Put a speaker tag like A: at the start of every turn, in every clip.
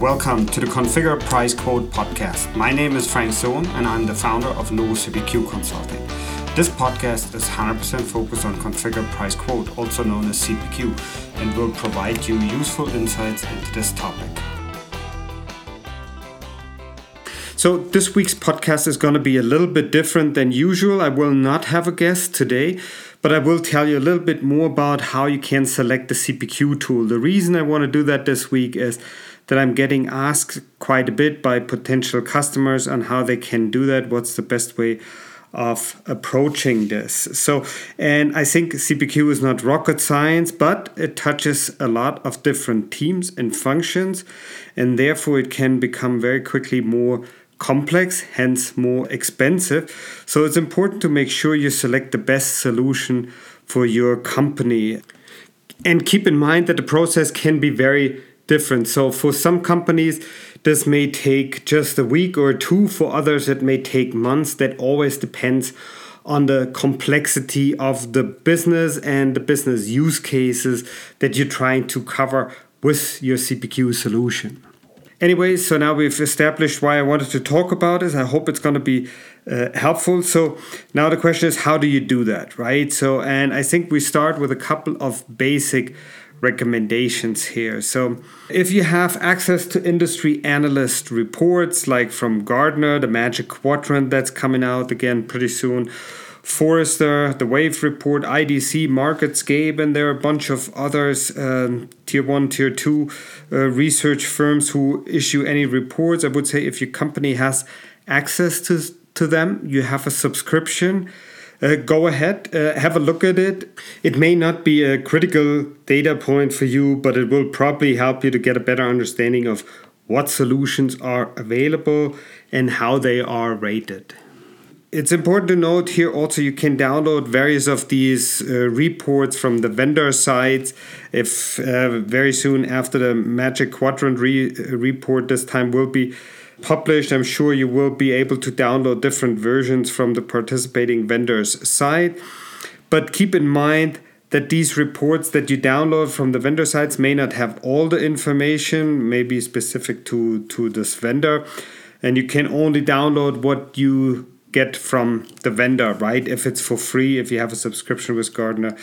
A: Welcome to the Configure Price Quote podcast. My name is Frank Sohn and I'm the founder of Novus CPQ Consulting. This podcast is 100% focused on Configure Price Quote, also known as CPQ, and will provide you useful insights into this topic. So, this week's podcast is going to be a little bit different than usual. I will not have a guest today, but I will tell you a little bit more about how you can select the CPQ tool. The reason I want to do that this week is that I'm getting asked quite a bit by potential customers on how they can do that, what's the best way of approaching this. So, and I think CPQ is not rocket science, but it touches a lot of different teams and functions, and therefore it can become very quickly more complex, hence more expensive. So it's important to make sure you select the best solution for your company. And keep in mind that the process can be very different. So for some companies, this may take just a week or two. For others, it may take months. That always depends on the complexity of the business and the business use cases that you're trying to cover with your CPQ solution. Anyway, so now we've established why I wanted to talk about this. I hope it's going to be uh, helpful. So now the question is, how do you do that, right? So, and I think we start with a couple of basic recommendations here. So, if you have access to industry analyst reports like from Gartner, the Magic Quadrant that's coming out again pretty soon, Forrester, the Wave Report, IDC, MarketScape, and there are a bunch of others, um, tier one, tier two uh, research firms who issue any reports. I would say if your company has access to, to them, you have a subscription. Uh, go ahead, uh, have a look at it. It may not be a critical data point for you, but it will probably help you to get a better understanding of what solutions are available and how they are rated it's important to note here also you can download various of these uh, reports from the vendor sites if uh, very soon after the magic quadrant re- report this time will be published i'm sure you will be able to download different versions from the participating vendors site but keep in mind that these reports that you download from the vendor sites may not have all the information maybe specific to to this vendor and you can only download what you get from the vendor, right? If it's for free, if you have a subscription with Gartner,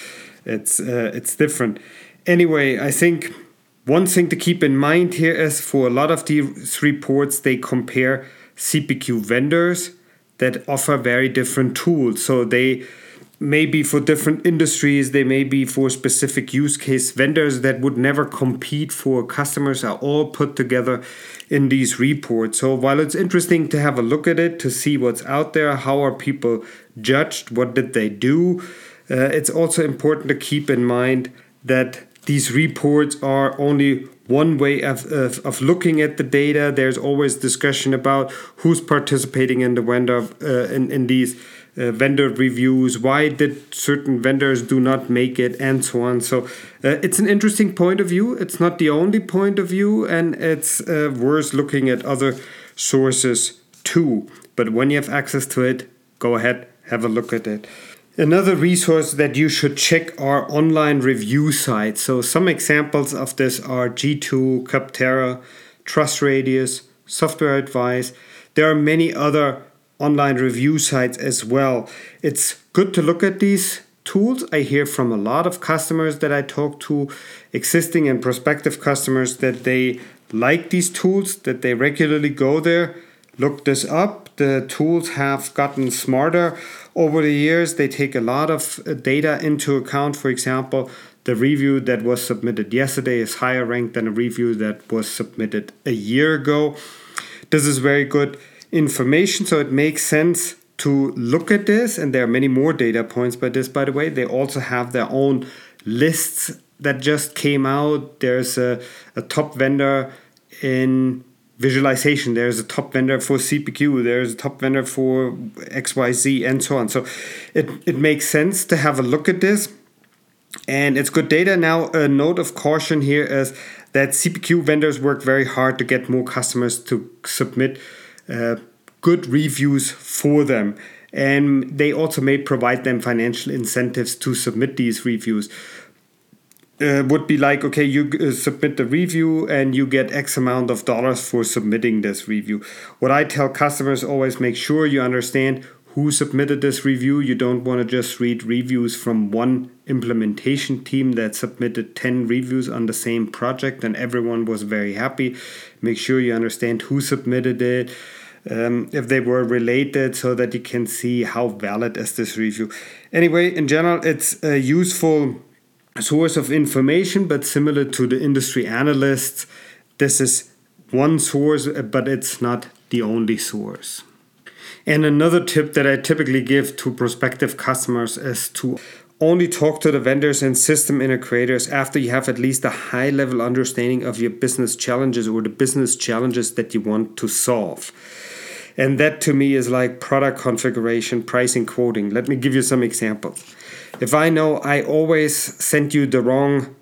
A: it's uh, it's different. Anyway, I think one thing to keep in mind here is for a lot of these reports, they compare CPQ vendors that offer very different tools. So they may be for different industries, they may be for specific use case vendors that would never compete for customers are all put together in these reports. So while it's interesting to have a look at it to see what's out there, how are people judged, what did they do, uh, it's also important to keep in mind that these reports are only one way of, of, of, looking at the data. There's always discussion about who's participating in the vendor uh, in, in these uh, vendor reviews why did certain vendors do not make it and so on. So uh, it's an interesting point of view. It's not the only point of view and it's uh, worth looking at other sources too. But when you have access to it go ahead have a look at it Another resource that you should check are online review sites. So, some examples of this are G2, Capterra, TrustRadius, Software Advice. There are many other online review sites as well. It's good to look at these tools. I hear from a lot of customers that I talk to, existing and prospective customers, that they like these tools, that they regularly go there, look this up. The tools have gotten smarter over the years. They take a lot of uh, data into account. For example, the review that was submitted yesterday is higher ranked than a review that was submitted a year ago. This is very good information, so it makes sense to look at this. And there are many more data points by this, by the way. They also have their own lists that just came out. There's a, a top vendor in visualization, there's a top vendor for CPQ, there's a top vendor for XYZ, and so on. So it, it makes sense to have a look at this. And it's good data. Now, a note of caution here is that CPQ vendors work very hard to get more customers to submit uh, good reviews for them. And they also may provide them financial incentives to submit these reviews. Uh, would be like okay you uh, submit the review and you get x amount of dollars for submitting this review. What i tell customers always make sure you understand who submitted this review. You don't want to just read reviews from one implementation team that submitted 10 reviews on the same project and everyone was very happy. Make sure you understand who submitted it um, if they were related so that you can see how valid is this review. Anyway in general it's a useful source of information, but similar to the industry analysts, this is one source, but it's not the only source. And another tip that I typically give to prospective customers is to only talk to the vendors and system integrators after you have at least a high level understanding of your business challenges or the business challenges that you want to solve. And that to me is like product configuration, pricing, quoting. Let me give you some examples. If I know I always sent you the wrong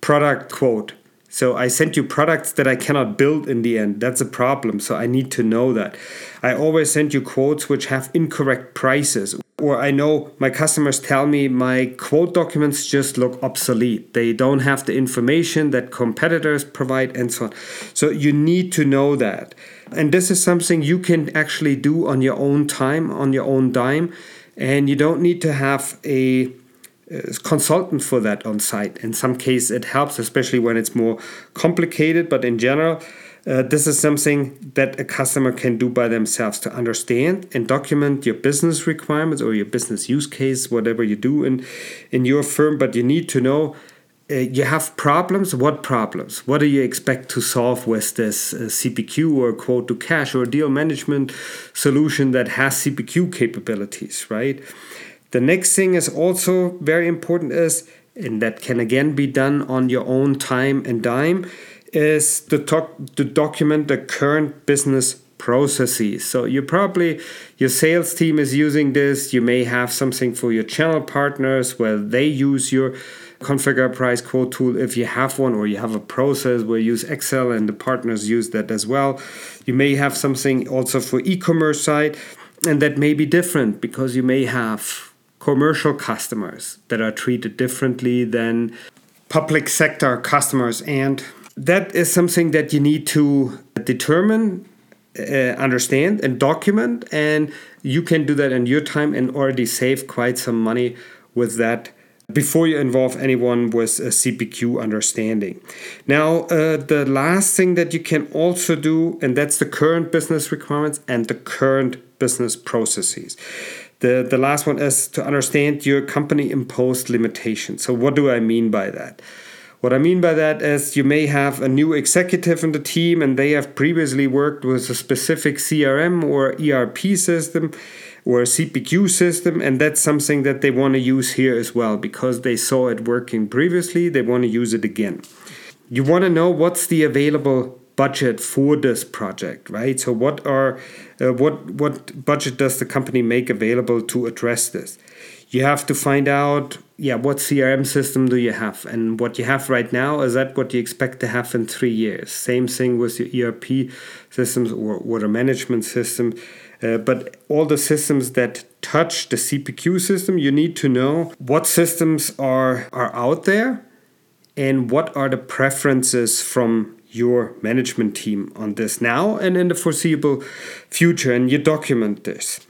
A: product quote, so I sent you products that I cannot build in the end. That's a problem. So I need to know that. I always send you quotes which have incorrect prices. Or I know my customers tell me my quote documents just look obsolete. They don't have the information that competitors provide and so on. So you need to know that. And this is something you can actually do on your own time, on your own dime and you don't need to have a consultant for that on site. In some case, it helps, especially when it's more complicated. But in general, uh, this is something that a customer can do by themselves to understand and document your business requirements or your business use case, whatever you do in in your firm. But you need to know uh, you have problems. What problems? What do you expect to solve with this uh, CPQ or quote to cash or deal management solution that has CPQ capabilities, right? The next thing is also very important is, and that can again be done on your own time and dime, is to, talk, to document the current business processes. So you probably your sales team is using this. You may have something for your channel partners where they use your configure price quote tool if you have one or you have a process where you use Excel and the partners use that as well. You may have something also for e-commerce side and that may be different because you may have commercial customers that are treated differently than public sector customers and that is something that you need to determine uh, understand and document and you can do that in your time and already save quite some money with that before you involve anyone with a CPQ understanding. Now, uh, the last thing that you can also do, and that's the current business requirements and the current business processes. The, the last one is to understand your company imposed limitations. So, what do I mean by that? What I mean by that is you may have a new executive in the team and they have previously worked with a specific CRM or ERP system or a CPQ system, and that's something that they want to use here as well because they saw it working previously, they want to use it again. You want to know what's the available budget for this project, right? So what are uh, what what budget does the company make available to address this? You have to find out, yeah, what CRM system do you have, and what you have right now is that what you expect to have in three years. Same thing with your ERP systems or water management system. Uh, but all the systems that touch the CPQ system, you need to know what systems are, are out there and what are the preferences from your management team on this now and in the foreseeable future. And you document this.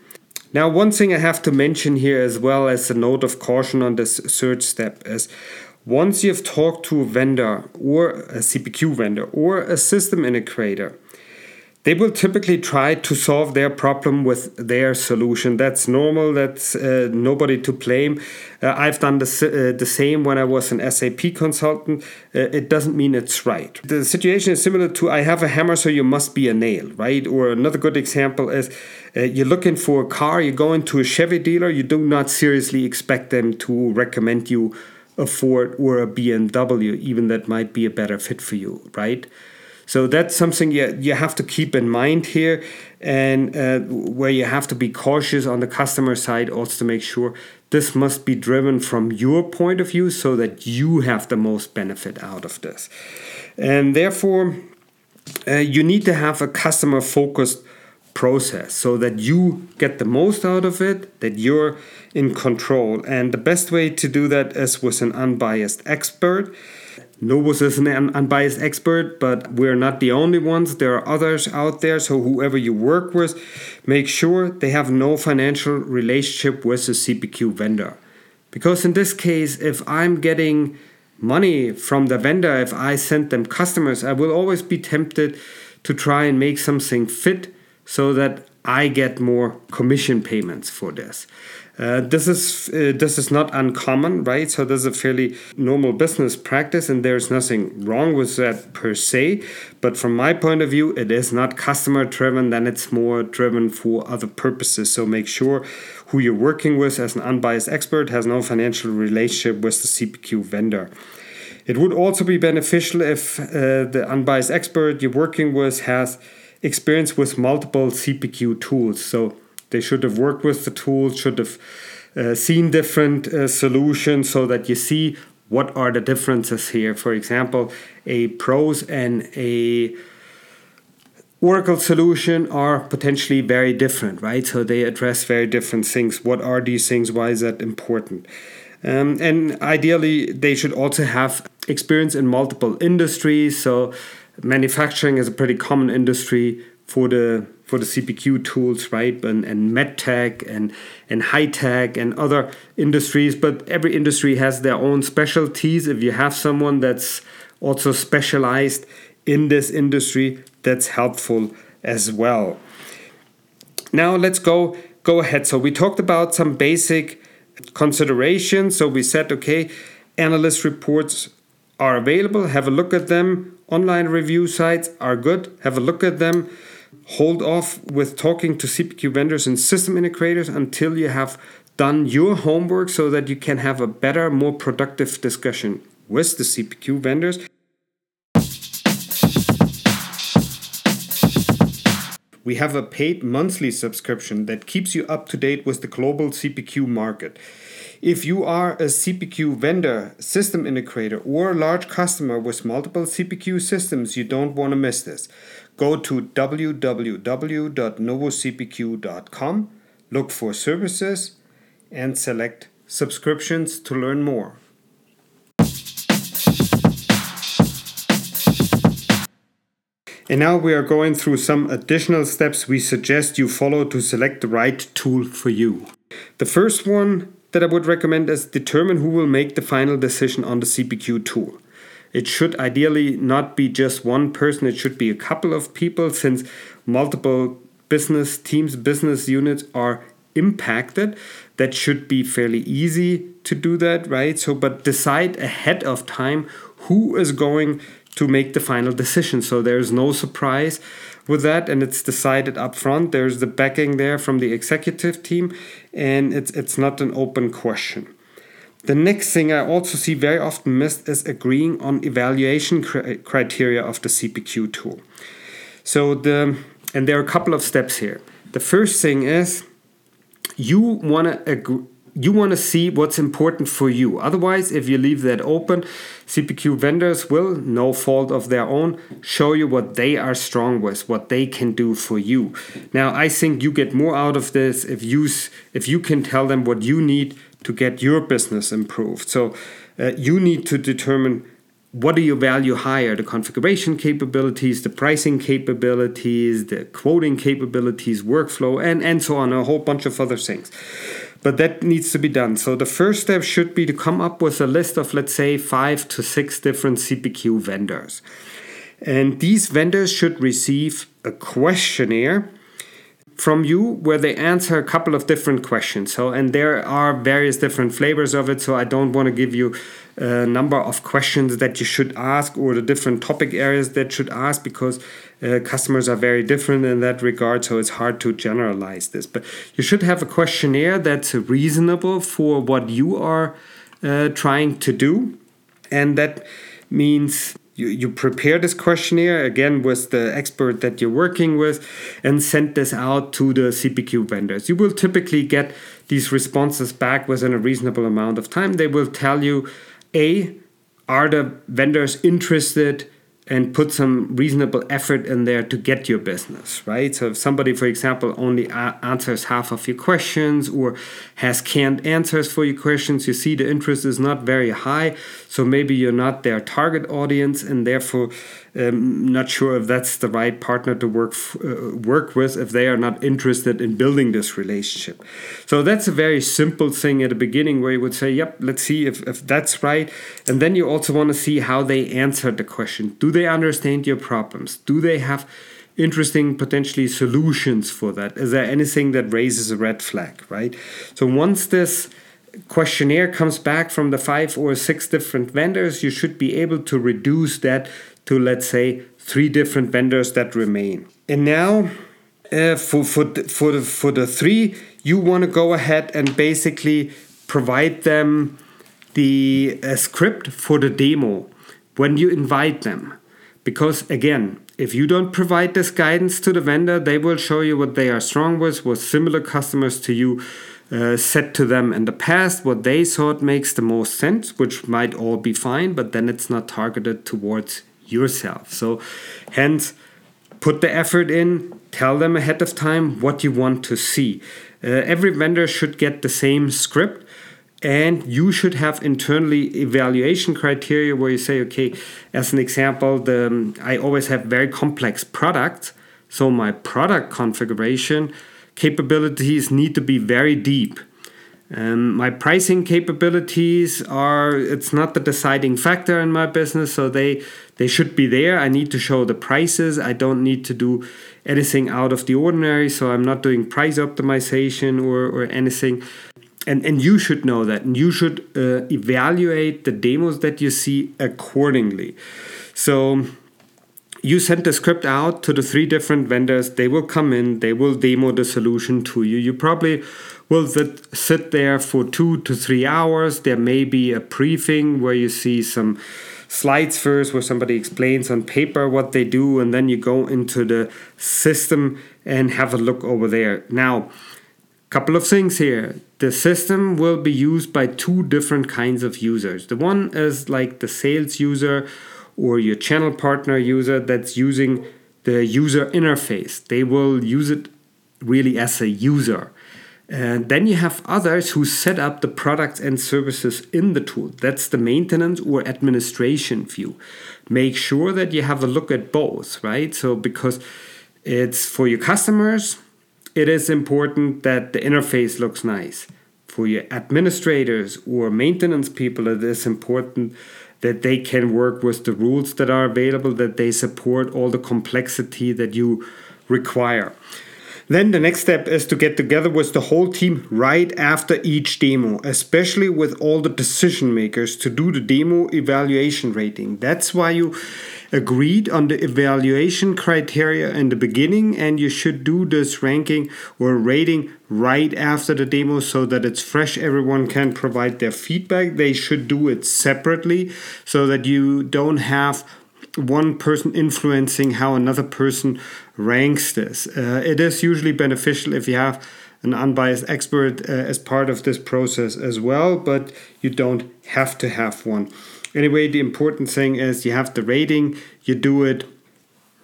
A: Now, one thing I have to mention here as well as a note of caution on this third step is once you've talked to a vendor or a CPQ vendor or a system integrator, they will typically try to solve their problem with their solution. That's normal. That's uh, nobody to blame. Uh, I've done the, uh, the same when I was an SAP consultant. Uh, it doesn't mean it's right. The situation is similar to I have a hammer, so you must be a nail, right? Or another good example is uh, you're looking for a car, you go into a Chevy dealer, you do not seriously expect them to recommend you a Ford or a BMW, even that might be a better fit for you, right? So that's something you, you have to keep in mind here, and uh, where you have to be cautious on the customer side also to make sure this must be driven from your point of view so that you have the most benefit out of this. And therefore, uh, you need to have a customer focused process so that you get the most out of it, that you're in control. And the best way to do that is with an unbiased expert. Novus is an unbiased expert, but we're not the only ones. There are others out there. So, whoever you work with, make sure they have no financial relationship with the CPQ vendor. Because in this case, if I'm getting money from the vendor, if I send them customers, I will always be tempted to try and make something fit so that I get more commission payments for this. Uh, this is uh, this is not uncommon, right? So this is a fairly normal business practice, and there's nothing wrong with that per se. But from my point of view, it is not customer driven; then it's more driven for other purposes. So make sure who you're working with as an unbiased expert has no financial relationship with the CPQ vendor. It would also be beneficial if uh, the unbiased expert you're working with has experience with multiple CPQ tools. So they should have worked with the tools, should have uh, seen different uh, solutions so that you see what are the differences here. For example, a PROS and a Oracle solution are potentially very different, right? So they address very different things. What are these things? Why is that important? Um, and ideally, they should also have experience in multiple industries. So manufacturing is a pretty common industry for the for the CPQ tools, right? And, and medtech and, and high tech and other industries. But every industry has their own specialties. If you have someone that's also specialized in this industry, that's helpful as well. Now let's go go ahead. So we talked about some basic considerations. So we said, okay, analyst reports are available. Have a look at them. Online review sites are good. Have a look at them hold off with talking to CPQ vendors and system integrators until you have done your homework so that you can have a better, more productive discussion with the CPQ vendors. We have a paid monthly subscription that keeps you up to date with the global CPQ market. If you are a CPQ vendor, system integrator, or a large customer with multiple CPQ systems, you don't want to miss this. Go to www.novuscpq.com, look for services, and select subscriptions to learn more. And now we are going through some additional steps we suggest you follow to select the right tool for you. The first one that I would recommend is determine who will make the final decision on the CPQ tool. It should ideally not be just one person, it should be a couple of people since multiple business teams, business units are impacted. That should be fairly easy to do that, right? So, but decide ahead of time who is going to make the final decision. So there's no surprise with that, and it's decided up front. There's the backing there from the executive team, and it's it's not an open question. The next thing I also see very often missed is agreeing on evaluation cr criteria of the CPQ tool. So the and there are a couple of steps here. The first thing is you want to agree you want to see what's important for you. Otherwise, if you leave that open, CPQ vendors will, no fault of their own, show you what they are strong with, what they can do for you. Now, I think you get more out of this if you if you can tell them what you need to get your business improved. So uh, you need to determine what do you value higher the configuration capabilities, the pricing capabilities, the quoting capabilities, workflow, and, and so on, a whole bunch of other things. But that needs to be done. So the first step should be to come up with a list of, let's say, five to six different CPQ vendors. And these vendors should receive a questionnaire from you where they answer a couple of different questions. So, and there are various different flavors of it. So, I don't want to give you a number of questions that you should ask or the different topic areas that should ask because uh, customers are very different in that regard. So, it's hard to generalize this. But you should have a questionnaire that's reasonable for what you are uh, trying to do. And that means you, you prepare this questionnaire again with the expert that you're working with and send this out to the CPQ vendors. You will typically get these responses back within a reasonable amount of time. They will tell you A, are the vendors interested and put some reasonable effort in there to get your business, right? So if somebody, for example, only a- answers half of your questions or has canned answers for your questions, you see the interest is not very high. So maybe you're not their target audience and therefore um, not sure if that's the right partner to work uh, work with if they are not interested in building this relationship. So that's a very simple thing at the beginning where you would say, "Yep, let's see if, if that's right," and then you also want to see how they answer the question. Do they understand your problems? Do they have interesting potentially solutions for that? Is there anything that raises a red flag? Right. So once this questionnaire comes back from the five or six different vendors, you should be able to reduce that to, let's say, three different vendors that remain. And now, uh, for, for, the, for, the, for the three, you want to go ahead and basically provide them the uh, script for the demo when you invite them. Because again, if you don't provide this guidance to the vendor, they will show you what they are strong with, what similar customers to you uh, said to them in the past, what they thought makes the most sense, which might all be fine, but then it's not targeted towards yourself. So, hence, put the effort in, tell them ahead of time what you want to see. Uh, every vendor should get the same script and you should have internally evaluation criteria where you say okay as an example the um, i always have very complex products so my product configuration capabilities need to be very deep um, my pricing capabilities are it's not the deciding factor in my business so they they should be there. I need to show the prices. I don't need to do anything out of the ordinary so i'm not doing price optimization or, or anything. And and you should know that. And you should uh, evaluate the demos that you see accordingly. So you send the script out to the three different vendors. They will come in. They will demo the solution to you. You probably will sit, sit there for two to three hours. There may be a briefing where you see some slides first where somebody explains on paper what they do and then you go into the system and have a look over there. Now couple of things here. The system will be used by two different kinds of users. The one is like the sales user or your channel partner user that's using the user interface. They will use it really as a user and then you have others who set up the products and services in the tool. That's the maintenance or administration view. Make sure that you have a look at both, right? So, because it's for your customers, it is important that the interface looks nice. For your administrators or maintenance people, it is important that they can work with the rules that are available, that they support all the complexity that you require. Then the next step is to get together with the whole team right after each demo, especially with all the decision makers to do the demo evaluation rating. That's why you agreed on the evaluation criteria in the beginning, and you should do this ranking or rating right after the demo so that it's fresh. Everyone can provide their feedback. They should do it separately so that you don't have one person influencing how another person ranks this. Uh, it is usually beneficial if you have an unbiased expert uh, as part of this process as well, but you don't have to have one. Anyway, the important thing is you have the rating, you do it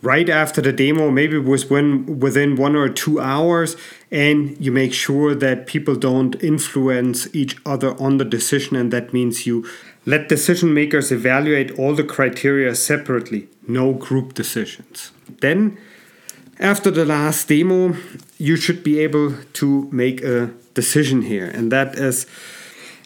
A: right after the demo, maybe within within one or two hours, and you make sure that people don't influence each other on the decision, and that means you let decision makers evaluate all the criteria separately, no group decisions. Then, after the last demo, you should be able to make a decision here, and that is,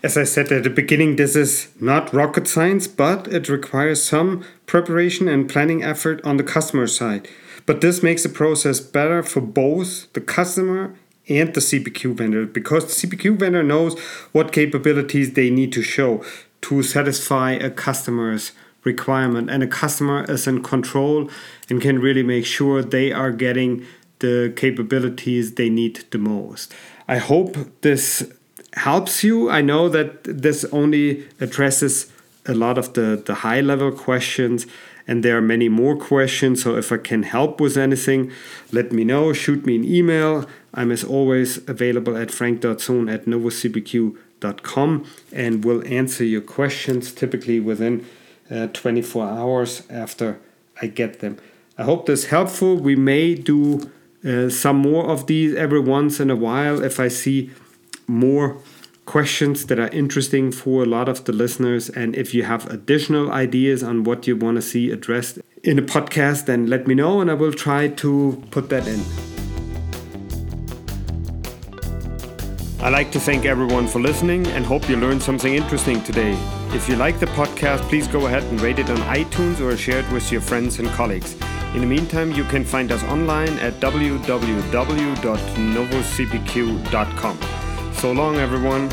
A: as I said at the beginning, this is not rocket science, but it requires some preparation and planning effort on the customer side. But this makes the process better for both the customer and the CPQ vendor because the CPQ vendor knows what capabilities they need to show to satisfy a customer's requirement and a customer is in control and can really make sure they are getting the capabilities they need the most. I hope this helps you. I know that this only addresses a lot of the, the high level questions and there are many more questions. So if I can help with anything, let me know. Shoot me an email. I'm as always available at frank.sohn at novuscpq.com com and will answer your questions typically within uh, 24 hours after I get them. I hope this helpful. We may do uh, some more of these every once in a while if I see more questions that are interesting for a lot of the listeners. And if you have additional ideas on what you want to see addressed in a podcast, then let me know and I will try to put that in. I'd like to thank everyone for listening and hope you learned something interesting today. If you like the podcast, please go ahead and rate it on iTunes or share it with your friends and colleagues. In the meantime, you can find us online at www.novuscpq.com. So long, everyone.